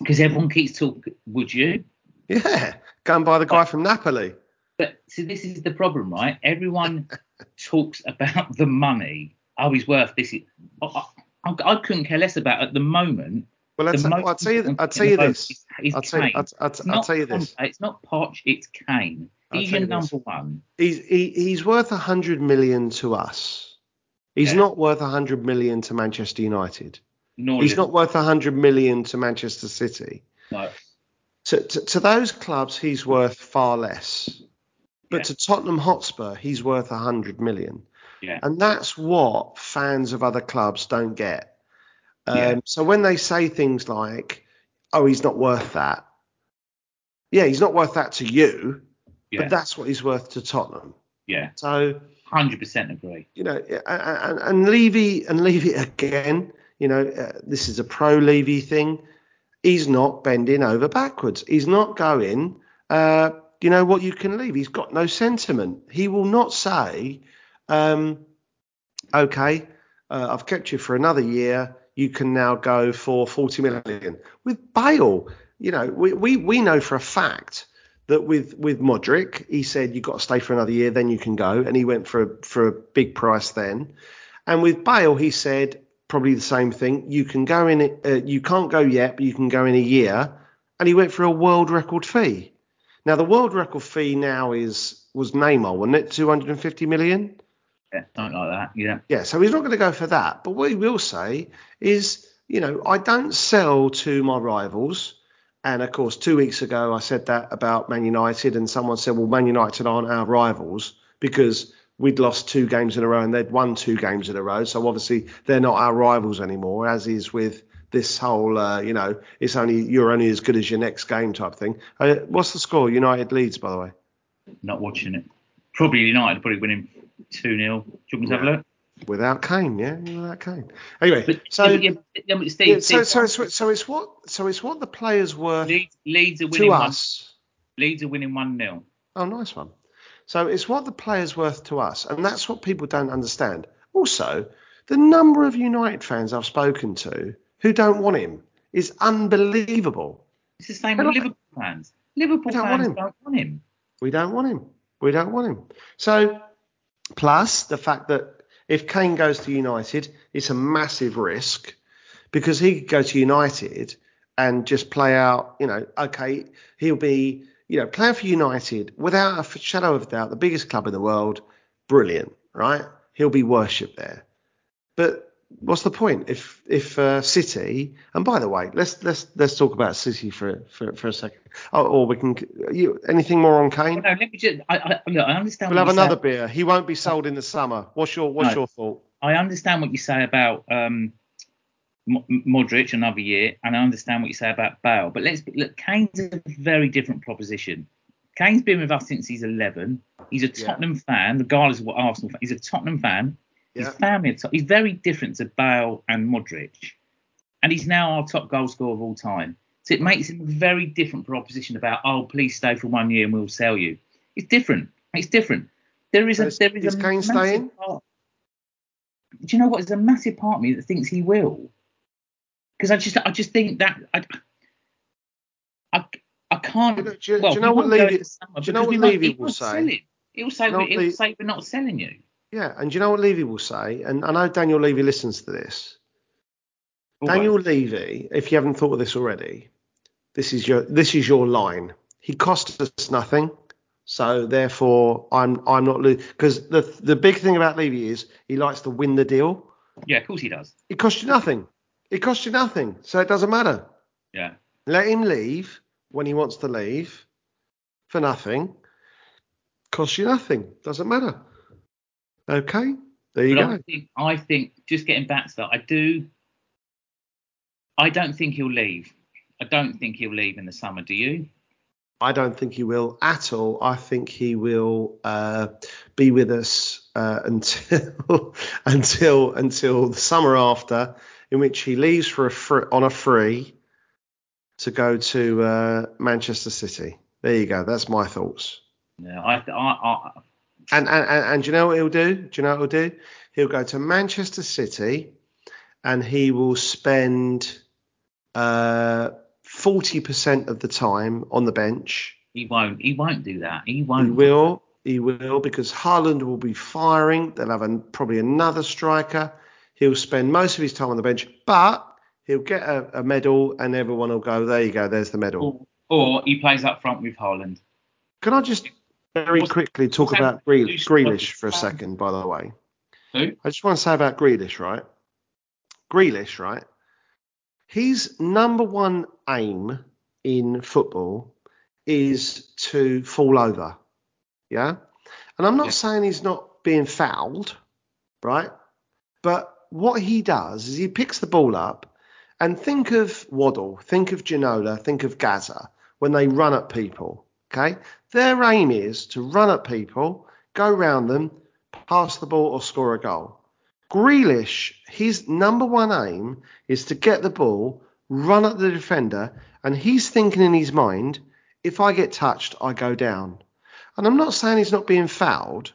Because everyone keeps talking. Would you? Yeah, go and buy the guy from Napoli. But see, this is the problem, right? Everyone (laughs) talks about the money. Oh, he's worth this. I, I, I couldn't care less about at the moment. Well, let's, the well, most I'll tell you, I'll thing tell you at the moment this. is- is I'll tell you, Kane. I'll, I'll, It's I'll not tell you this. It's not Poch. It's Kane. He's your you this. number one. He's he, he's worth a hundred million to us. He's Yeah. not worth a hundred million to Manchester United. Nor He's not worth a hundred million to Manchester City. No. To, to, to those clubs, he's worth far less. But Yeah. to Tottenham Hotspur, he's worth a hundred million. Yeah. And that's what fans of other clubs don't get. Um, Yeah. So when they say things like, "Oh, he's not worth that," yeah, he's not worth that to you, Yeah. but that's what he's worth to Tottenham. yeah. So Hundred percent agree. you know, and, and Levy and Levy (laughs) again, you know, uh, this is a pro Levy thing. He's not bending over backwards. He's not going. Uh, you know what you can leave. He's got no sentiment. He will not say, um, "Okay, uh, I've kept you for another year. You can now go for 40 million. With Bale, you know, we we, we know for a fact that with with Modric, he said you've got to stay for another year, then you can go, and he went for a, for a big price then. And with Bale, he said probably the same thing. You can go in, uh, you can't go yet, but you can go in a year. And he went for a world record fee. Now the world record fee now is was Neymar, wasn't it? 250 million. Yeah. Something like that. Yeah. Yeah, so he's not going to go for that. But what he will say is, you know, I don't sell to my rivals. And of course, two weeks ago, I said that about Man United, and someone said, well, Man United aren't our rivals because we'd lost two games in a row and they'd won two games in a row. So obviously, they're not our rivals anymore, as is with this whole, uh, you know, it's only you're only as good as your next game type thing. Uh, what's the score? United leads, by the way. Not watching it. Probably United probably winning two 0 Do you want me to have a look? Without Kane, yeah, without Kane. Anyway, But, so. yeah, but, Steve, Yeah, so, it's, so it's what so it's what the players worth Leeds, Leeds are to winning one. us. Leeds are winning one 0 Oh, nice one. So it's what the players worth to us, and that's what people don't understand. Also, the number of United fans I've spoken to who don't want him is unbelievable. It's the same with Liverpool fans. Liverpool don't fans him. don't want him. We don't want him. We don't want him. So, plus the fact that if Kane goes to United, it's a massive risk because he could go to United and just play out, you know, okay, he'll be, you know, playing for United without a shadow of a doubt, the biggest club in the world, brilliant, right? He'll be worshipped there. But what's the point if if uh, City? And by the way, let's let's let's talk about City for for, for a second. Oh, or we can. You anything more on Kane? No, let me just. I, I, look, I understand. We'll have you say- another beer. He won't be sold in the summer. What's your What's No. your thought? I understand what you say about um, Mo- Modric another year, and I understand what you say about Bale. But let's look. Kane's a very different proposition. Kane's been with us since he's 11. He's a Yeah. Tottenham fan, regardless of what Arsenal fan. He's a Tottenham fan. Yeah. His family, Tot- he's very different to Bale and Modric, and he's now our top goal scorer of all time. So it makes him a very different proposition about oh please stay for one year and we'll sell you. It's different. It's different. There is So a there is, is a Kane staying? part- do you know what? There's a massive part of me that thinks he will, because I just I just think that I I, I can't. Do you know- do well, do you know what Levy- do you know what Levy will say? him. He'll say what he'll say we're not selling you. Yeah, and you know what Levy will say? And I know Daniel Levy listens to this. Daniel Levy, if you haven't thought of this already, this is your this is your line. He cost us nothing, so therefore I'm I'm not because the the big thing about Levy is he likes to win the deal. Yeah, of course he does. It costs you nothing. It costs you nothing, so it doesn't matter. Yeah. Let him leave when he wants to leave for nothing. Costs you nothing. Doesn't matter. Okay, there you But go. I think, I think just getting back to that, I do. I don't think he'll leave. I don't think he'll leave in the summer. Do you? I don't think he will at all. I think he will uh, be with us uh, (laughs) until until until the summer after, in which he leaves for a fr- on a free to go to uh, Manchester City. There you go. That's my thoughts. Yeah. I. I. I And, and and and do you know what he'll do? Do you know what he'll do? He'll go to Manchester City, and he will spend uh, 40% of the time on the bench. He won't. He won't do that. He won't. He will. He will because Haaland will be firing. They'll have an, probably another striker. He'll spend most of his time on the bench, but he'll get a, a medal and everyone will go, there you go, there's the medal. Or, or he plays up front with Haaland. Can I just very quickly talk about who's- Grealish for a second, by the way? Who? I just want to say about Grealish, right? Grealish, right? His number one aim in football is to fall over. Yeah? And I'm not Yeah. saying he's not being fouled, right? But what he does is he picks the ball up and think of Waddle, think of Ginola, think of Gazza when they run at people. Okay? Their aim is to run at people, go round them, pass the ball or score a goal. Grealish, his number one aim is to get the ball, run at the defender, and he's thinking in his mind, if I get touched, I go down. And I'm not saying he's not being fouled,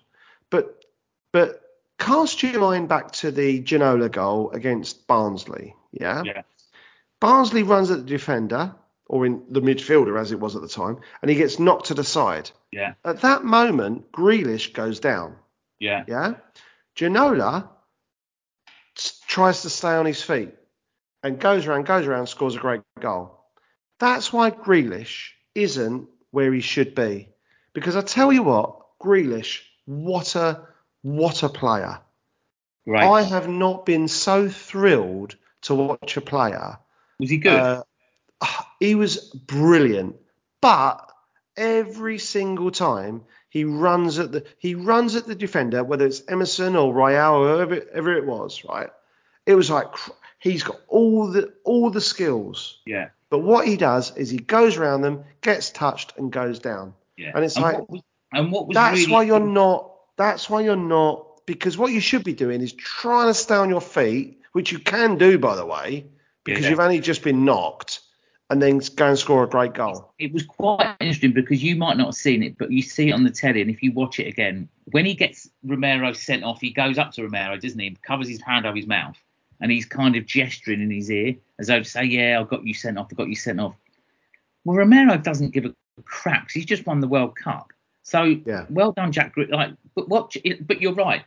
but but cast your mind back to the Ginola goal against Barnsley. Yeah. Yeah. Barnsley runs at the defender, or in the midfielder as it was at the time, and he gets knocked to the side. Yeah. At that moment, Grealish goes down. Yeah. Yeah. Ginola tries to stay on his feet and goes around, goes around, scores a great goal. That's why Grealish isn't where he should be. Because I tell you what, Grealish, what a what a player. Right. I have not been so thrilled to watch a player. Was he good? Uh, he was brilliant, but every single time he runs at the he runs at the defender, whether it's Emerson or Royal or whoever, whoever it was, right? It was like he's got all the all the skills, yeah. but what he does is he goes around them, gets touched, and goes down. Yeah. and it's like- what was, and what was That's really why you're not. That's why you're not. Because what you should be doing is trying to stay on your feet, which you can do, by the way, because Yeah. you've only just been knocked, and then go and score a great goal. it was quite interesting because you might not have seen it, but you see it on the telly, and if you watch it again, when he gets Romero sent off, he goes up to Romero, doesn't he? Covers his hand over his mouth, and he's kind of gesturing in his ear as though to say, "Yeah, I got you sent off. I got you sent off." Well, Romero doesn't give a crap he's just won the World Cup. So Yeah. well done, Jack. Like, but what? But you're right.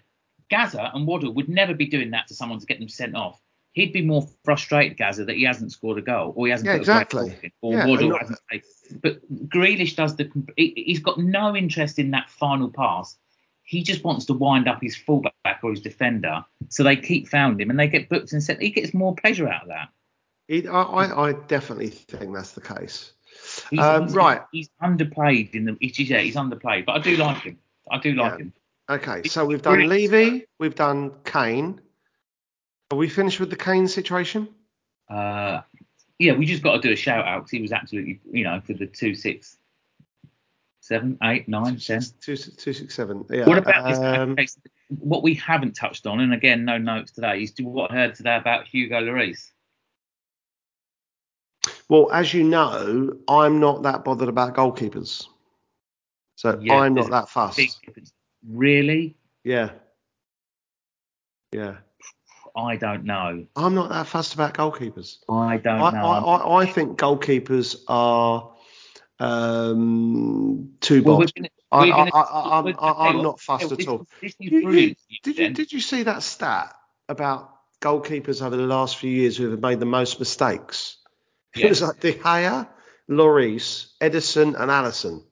Gazza and Waddle would never be doing that to someone to get them sent off. He'd be more frustrated, Gazza, that he hasn't scored a goal or he hasn't Yeah, put a exactly. ball in, or Yeah, not- hasn't played. But Grealish does the. he- He's got no interest in that final pass. He just wants to wind up his fullback or his defender, so they keep fouling him and they get booked and sent. He gets more pleasure out of that. He, I, I, I definitely think that's the case. He's, Um, he's- right. He's underplayed in the. He's, yeah, he's underplayed, but I do like him. I do like Yeah. him. Okay, so we've done Levy, we've done Kane. Are we finished with the Kane situation? Uh, yeah, we just got to do a shout out because he was absolutely, you know, for the two, six, seven, eight, nine, ten. Two, two six seven. Yeah. What about um, so what we haven't touched on, and again, no notes today, is what I heard today about Hugo Lloris. Well, as you know, I'm not that bothered about goalkeepers. So Yeah, I'm not that fussed. Really? Yeah. Yeah. I don't know. I'm not that fussed about goalkeepers. I don't I, know. I, I, I think goalkeepers are um, two Well, we're box. gonna- I, I, I, I'm not fussed at all. You- you- did you did you see that stat about goalkeepers over the last few years who have made the most mistakes? (laughs) It was like De Gea, Lloris, Ederson, and Alisson.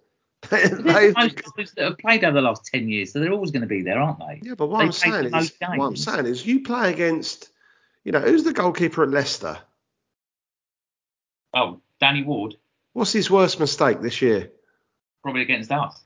They're They- the most players that have played over the last ten years, so they're always going to be there, aren't they? yeah, but what They I'm saying is, what I'm saying is, you play against, you know, who's the goalkeeper at Leicester? Oh, Danny Ward, What's his worst mistake this year? probably against us.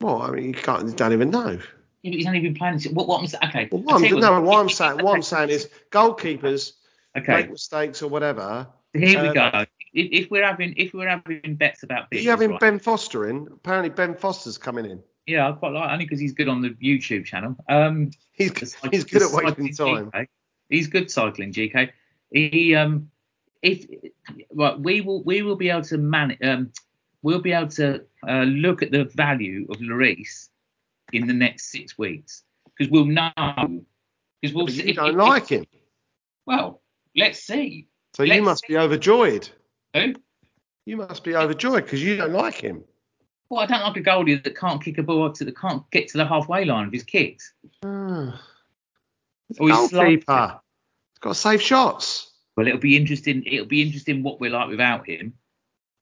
Well, I mean, you can't, you don't even know. Yeah, but he's only been playing. What, what I'm saying? Okay. Well, what I'm, no, what I'm saying, what I'm saying is, goalkeepers Okay. make mistakes or whatever. Here we Uh, go. If, if we're having if we're having bets about Are this, you having right, Ben Foster in? Apparently, Ben Foster's coming in. yeah, I quite like only because he's good on the YouTube channel. Um, He's the cyc- (laughs) he's good at cycling time. GK. He's good cycling, GK. He um, if right, we will we will be able to man um, we'll be able to uh, look at the value of Lloris in the next six weeks because we'll know because we'll But see. you don't if- like him, Well, let's see. so you let's must be overjoyed. Who? You must be overjoyed because you don't like him. Well, I don't like a goalie that can't kick a ball to that can't get to the halfway line of his kicks. Ah. Or he's slow. Goalkeeper. He's got to save shots. Well, it'll be interesting. It'll be interesting what we're like without him.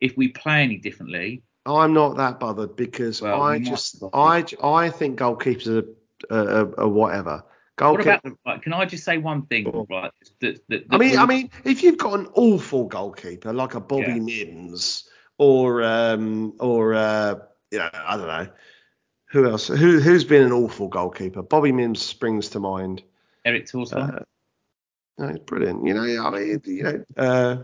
If we play any differently, I'm not that bothered because Well, I just I I think goalkeepers are, are, are whatever. What Goalkeeper. about? Right, can I just say one thing? On. Right, that, that, I mean, we- I mean, if you've got an awful goalkeeper like a Bobby Yeah. Mimms or um or uh, you know I don't know who else who who's been an awful goalkeeper. Bobby Mimms springs to mind. Eric Torsson. Uh, no, it's brilliant. You know, I mean, you know, uh,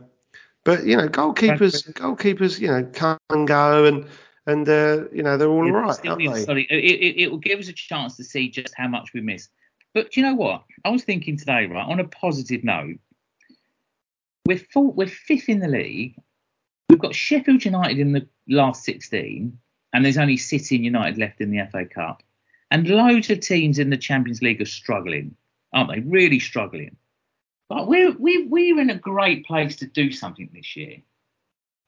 but you know, goalkeepers, goalkeepers, you know, come and go, and and uh, you know, they're all Yeah, right, aren't they? sorry, it, it, it will give us a chance to see just how much we miss. But do you know what? I was thinking today, right, on a positive note, we're full, we're fifth in the league. We've got Sheffield United in the last 16, and there's only City and United left in the FA Cup. And loads of teams in the Champions League are struggling, aren't they? Really struggling. But we're, we're, we're in a great place to do something this year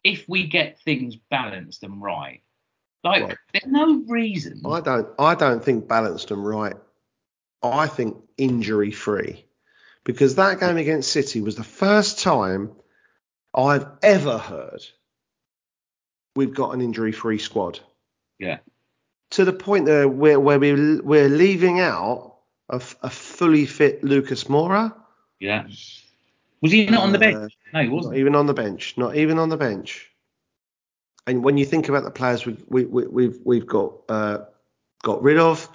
if we get things balanced and right. Like, Right. there's no reason. I don't, I don't think balanced and right. I think injury free, because that game against City was the first time I've ever heard we've got an injury free squad. Yeah. to the point there where, where we, we're leaving out a fully fit Lucas Moura. Yeah. Was he not on the Uh, bench? No, he wasn't. even on the bench. Not even on the bench. And when you think about the players we, we, we, we've we've got uh, got rid of,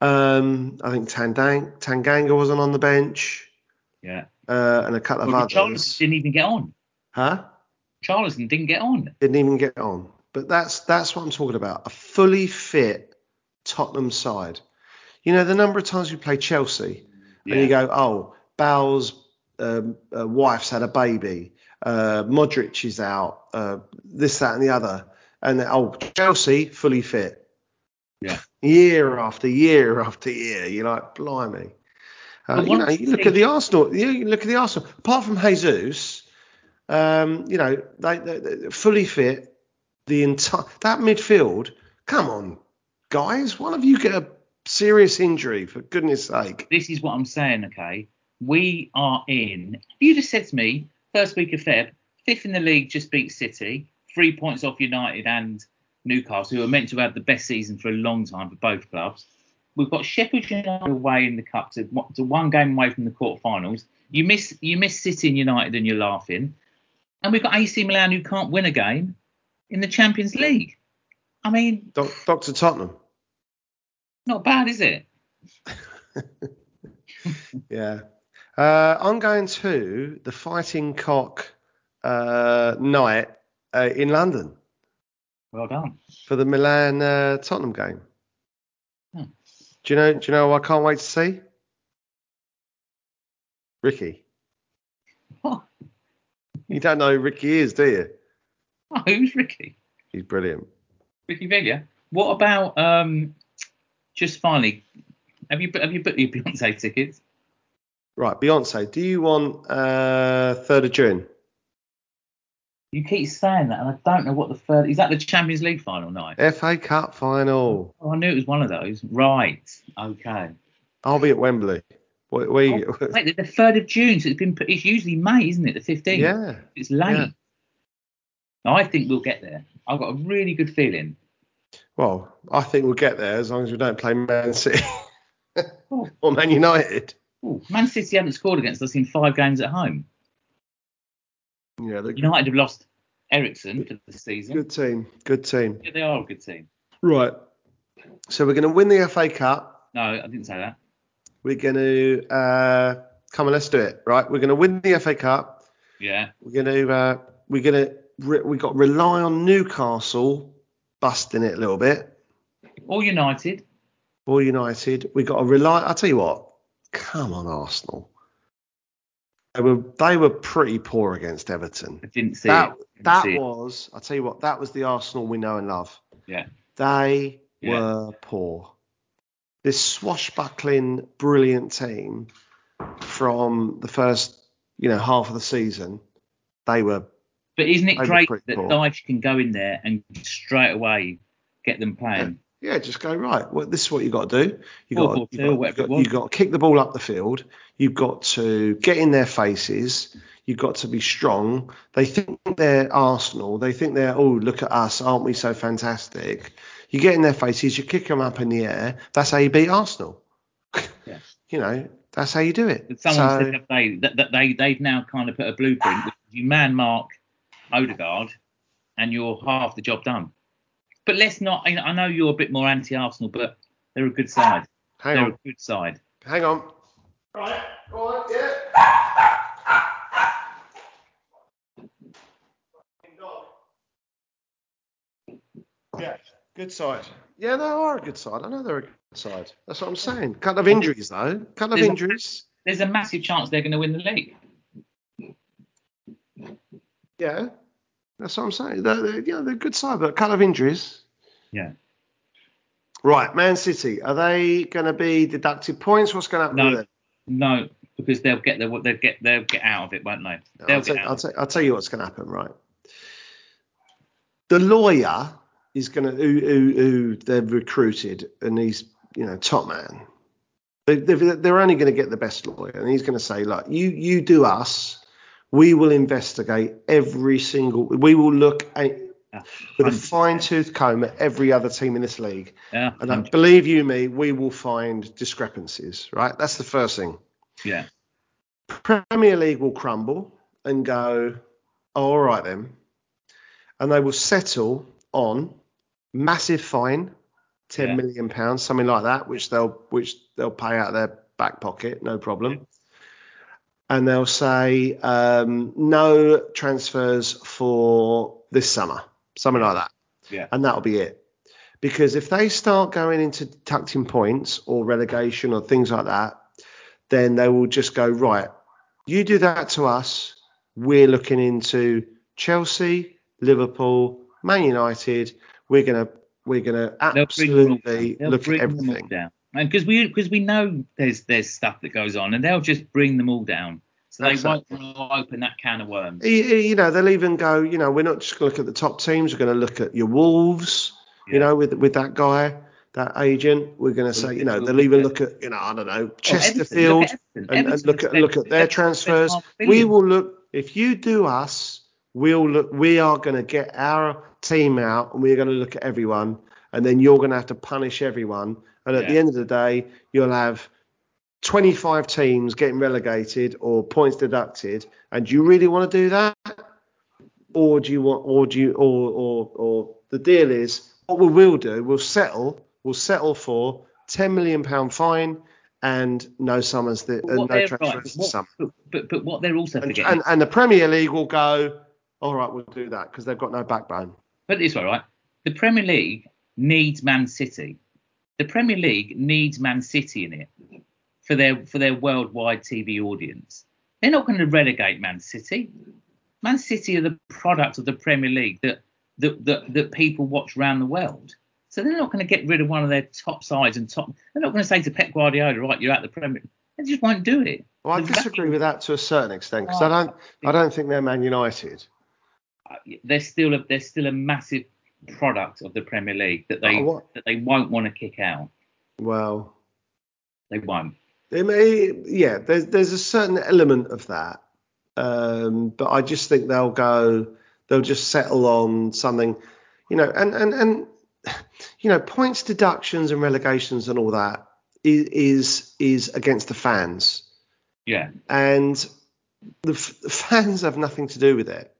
um, I think Tandang, Tanganga wasn't on the bench, Yeah. uh, and a couple of Well, others. Charleston didn't even get on. Huh? Charleston didn't get on. Didn't even get on. But that's that's what I'm talking about. A fully fit Tottenham side. You know the number of times we play Chelsea, and you go, oh, Bowles' um, uh, wife's had a baby, uh, Modric is out, uh, this, that, and the other, and oh, Chelsea fully fit. Yeah. Year after year after year, you're like, blimey. Uh, you know, you look thing- at the Arsenal. You, you look at the Arsenal. Apart from Jesus, um, you know, they, they, they fully fit. The entire that midfield. Come on, guys, one of you get a serious injury for goodness sake. This is what I'm saying, okay? We are in. You just said to me, first week of Feb, fifth in the league, just beat City, three points off United and Newcastle, who are meant to have the best season for a long time for both clubs. We've got Sheffield United away in the cup to, to one game away from the quarterfinals. You miss you miss City and United and you're laughing. And we've got AC Milan who can't win a game in the Champions League. I mean, Doc, Doctor Tottenham. not bad, is it? (laughs) Yeah. Uh, I'm going to the Fighting Cock uh, night uh, in London Well done. for the Milan uh, Tottenham game. Hmm. Do you know? Do you know? I can't wait to see Ricky. What? You don't know who Ricky is, do you? Oh, who's Ricky? He's brilliant. Ricky Villa. What about um? Just finally, have you have you booked your (laughs) Beyonce tickets? Right, Beyonce. Do you want uh, third of June? You keep saying that, and I don't know what the third is. That the Champions League final night? FA Cup final. Oh, I knew it was one of those. Right. Okay. I'll be at Wembley. Where you? Oh, wait, the third of June. So it's been. It's usually May, isn't it? The fifteenth. yeah. It's late. Yeah. I think we'll get there. I've got a really good feeling. Well, I think we'll get there as long as we don't play Man City (laughs) Oh. or Man United. Ooh, Man City haven't scored against us in five games at home. Yeah, they're United have lost Eriksen for the season. good team. Good team. Yeah, they are a good team. Right. So we're going to win the FA Cup. No, I didn't say that. We're going to uh, come on. Let's do it. Right. We're going to win the FA Cup. Yeah. We're going to uh, we're going to re- we got to rely on Newcastle busting it a little bit. All United. Or United. We got to rely. I'll tell you what. Come on, Arsenal. They were they were pretty poor against Everton. I didn't see that it. Didn't that see was. I'll tell you what. That was the Arsenal we know and love. Yeah. They Yeah. were poor. This swashbuckling, brilliant team from the first, you know, half of the season, they were But isn't it great that poor. Dyche can go in there and straight away get them playing? Yeah, just go right. Well, this is what you got to do. You got four, you got, whatever it you got, got to kick the ball up the field. You've got to get in their faces. You've got to be strong. They think they're Arsenal. They think they're oh look at us, aren't we so fantastic? You get in their faces. You kick them up in the air. That's how you beat Arsenal. Yeah. (laughs) You know that's how you do it. But someone So- said the other day that, that they they've now kind of put a blueprint. You man mark Odegaard, and you're half the job done. But let's not. I I know you're a bit more anti-Arsenal, but they're a good side. hang they're on, a good side. hang on. Right, right, yeah. Yeah, good side. Yeah, they are a good side. I know they're a good side. That's what I'm saying. Couple of injuries though. Couple of There's a- injuries. There's a massive chance they're going to win the league. Yeah, that's what I'm saying. They're, they're, yeah, they're a good side, but a couple of injuries. Yeah. Right, Man City. Are they going to be deducted points? What's going to happen No. with them? No, because they'll get their they'll get they'll get out of it, won't they? They'll I'll, tell. I'll, tell, I'll tell you what's going to happen, right? The lawyer is going to, who, who, who they've recruited, and he's, you know, top man. They, they're only going to get the best lawyer, and he's going to say, look, you, you do us, we will investigate every single, we will look at, Yeah, with a fine tooth comb at every other team in this league. Yeah, And uh, believe you me, we will find discrepancies, right? That's the first thing. yeah, Premier League will crumble and go, oh, all right then. And they will settle on massive fine, ten Yeah. million pounds, something like that, which they'll which they'll pay out of their back pocket, no problem. And they'll say um, no transfers for this summer, something like that yeah. and that'll be it. Because if they start going into tucked in points or relegation or things like that, then they will just go right. You do that to us, we're looking into Chelsea, Liverpool, Man United. We're gonna we're gonna They'll bring them absolutely. Look at everything. And because we because we know there's there's stuff that goes on, and they'll just bring them all down. So they won't open that can of worms. You- know, they'll even go. You know, we're not just going to look at the top teams. We're going to look at your Wolves. You know, with with that guy, that agent. We're going to say, you know, they'll even look at, you know, I don't know, oh, Chesterfield. Everton. Look and, and look at look at their transfers. spent half a We will look if you do us, we'll look. We are going to get our team out, and we're going to look at everyone, and then you're going to have to punish everyone. And at the end of the day, you'll have 25 teams getting relegated or points deducted. And do you really want to do that, or do you want, or do you, or or or the deal is what we will do? We'll settle. We'll settle for 10 million pound fine and no summers the, But and no transfers right, summer. but, but but what they're also And, forgetting. and, and the Premier League will go, all right, we'll do that because they've got no backbone. It this way, right? The Premier League needs Man City. The Premier League needs Man City in it for their for their worldwide TV audience. They're not going to relegate Man City. Man City are the product of the Premier League that that that, that people watch around the world. So they're not going to get rid of one of their top sides and top. They're not going to say to Pep Guardiola, right, you're out the Premier. They just won't do it. Well, I disagree with that to a certain extent because Oh, I don't, I don't think they're Man United. Uh, they're still a they're still a massive product of the Premier League that they Oh, that they won't want to kick out. Well, They won't. They may, yeah, there's there's a certain element of that, um, but I just think they'll go, they'll just settle on something, you know, and and and you know, points deductions and relegations and all that is is, is against the fans, Yeah. and the, f- the fans have nothing to do with it.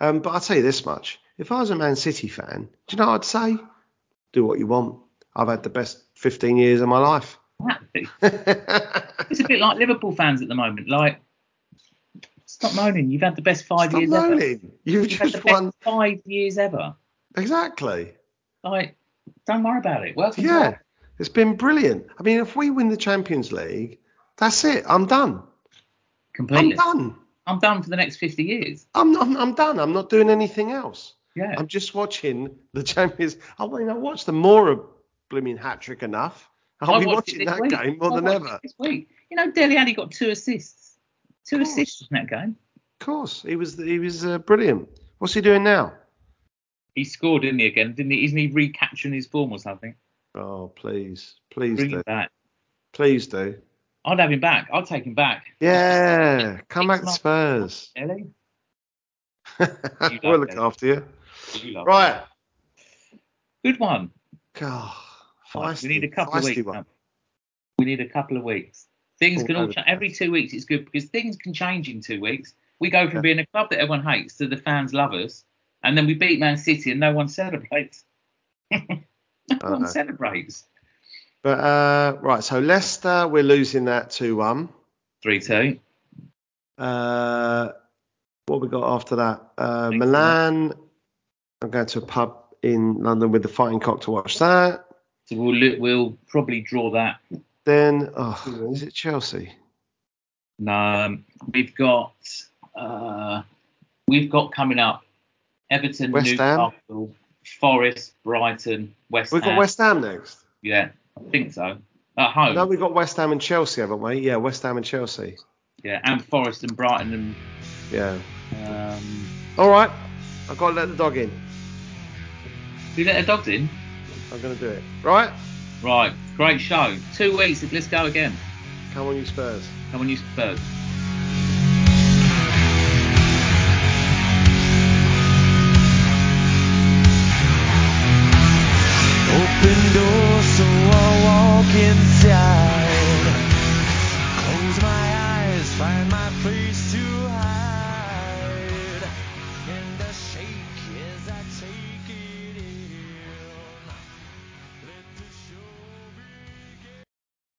Um, but I'll tell you this much: if I was a Man City fan, do you know what I'd say? Do what you want. I've had the best 15 years of my life. Exactly. It's a bit like Liverpool fans at the moment. Like, stop moaning. You've had the best five Stop years ever. moaning. You've You've had the just best won. five years ever. Exactly. Like, don't worry about it. Welcome Yeah. to It's been brilliant. I mean, if we win the Champions League, that's it. I'm done. completely. I'm done. I'm done for the next 50 years. I'm, I'm, I'm done. I'm not doing anything else. Yeah. I'm just watching the (laughs) Champions. I mean, I watched the Moura blooming hat trick enough. I'll I be watching that week. game more I than ever. This week. You know, Dele Alli got two assists. Two assists in that game. Of course. He was he was uh, brilliant. What's he doing now? He scored, didn't he, again? Didn't he? Isn't he recapturing his form or something? Oh, please, please Bring do, him back. please do. I'd have him back. I'd take him back. Yeah, (laughs) come back to. Spurs. Ellie? (laughs) we'll look after you. You love Right. Good one. God, Right, feisty, we need a couple of weeks. one. We need a couple of weeks. Things All can all change. Every two weeks it's good because things can change in two weeks. We go from Yeah. being a club that everyone hates to the fans love us, and then we beat Man City and no one celebrates. (laughs) no one know. celebrates. But uh, right, so Leicester, we're losing that two one. Three two. Uh, what we got after that? Uh, Milan. I'm going to a pub in London with the Fighting Cock to watch that. So we'll look, we'll probably draw that. Then, oh, is it Chelsea? Um, we've got uh, we've got coming up Everton, West Ham? Newcastle, Forest, Brighton, West We've Ham. got West Ham next. Yeah, I think so. At home. No, we've got West Ham and Chelsea, haven't we? Yeah, West Ham and Chelsea. Yeah, and Forest and Brighton Yeah. and um, All right, I've got to let the dog in. Do you let the dogs in? I'm going to do it. Right? Right, great show. Two weeks. Let's go again. Come on, you Spurs. Come on, you Spurs.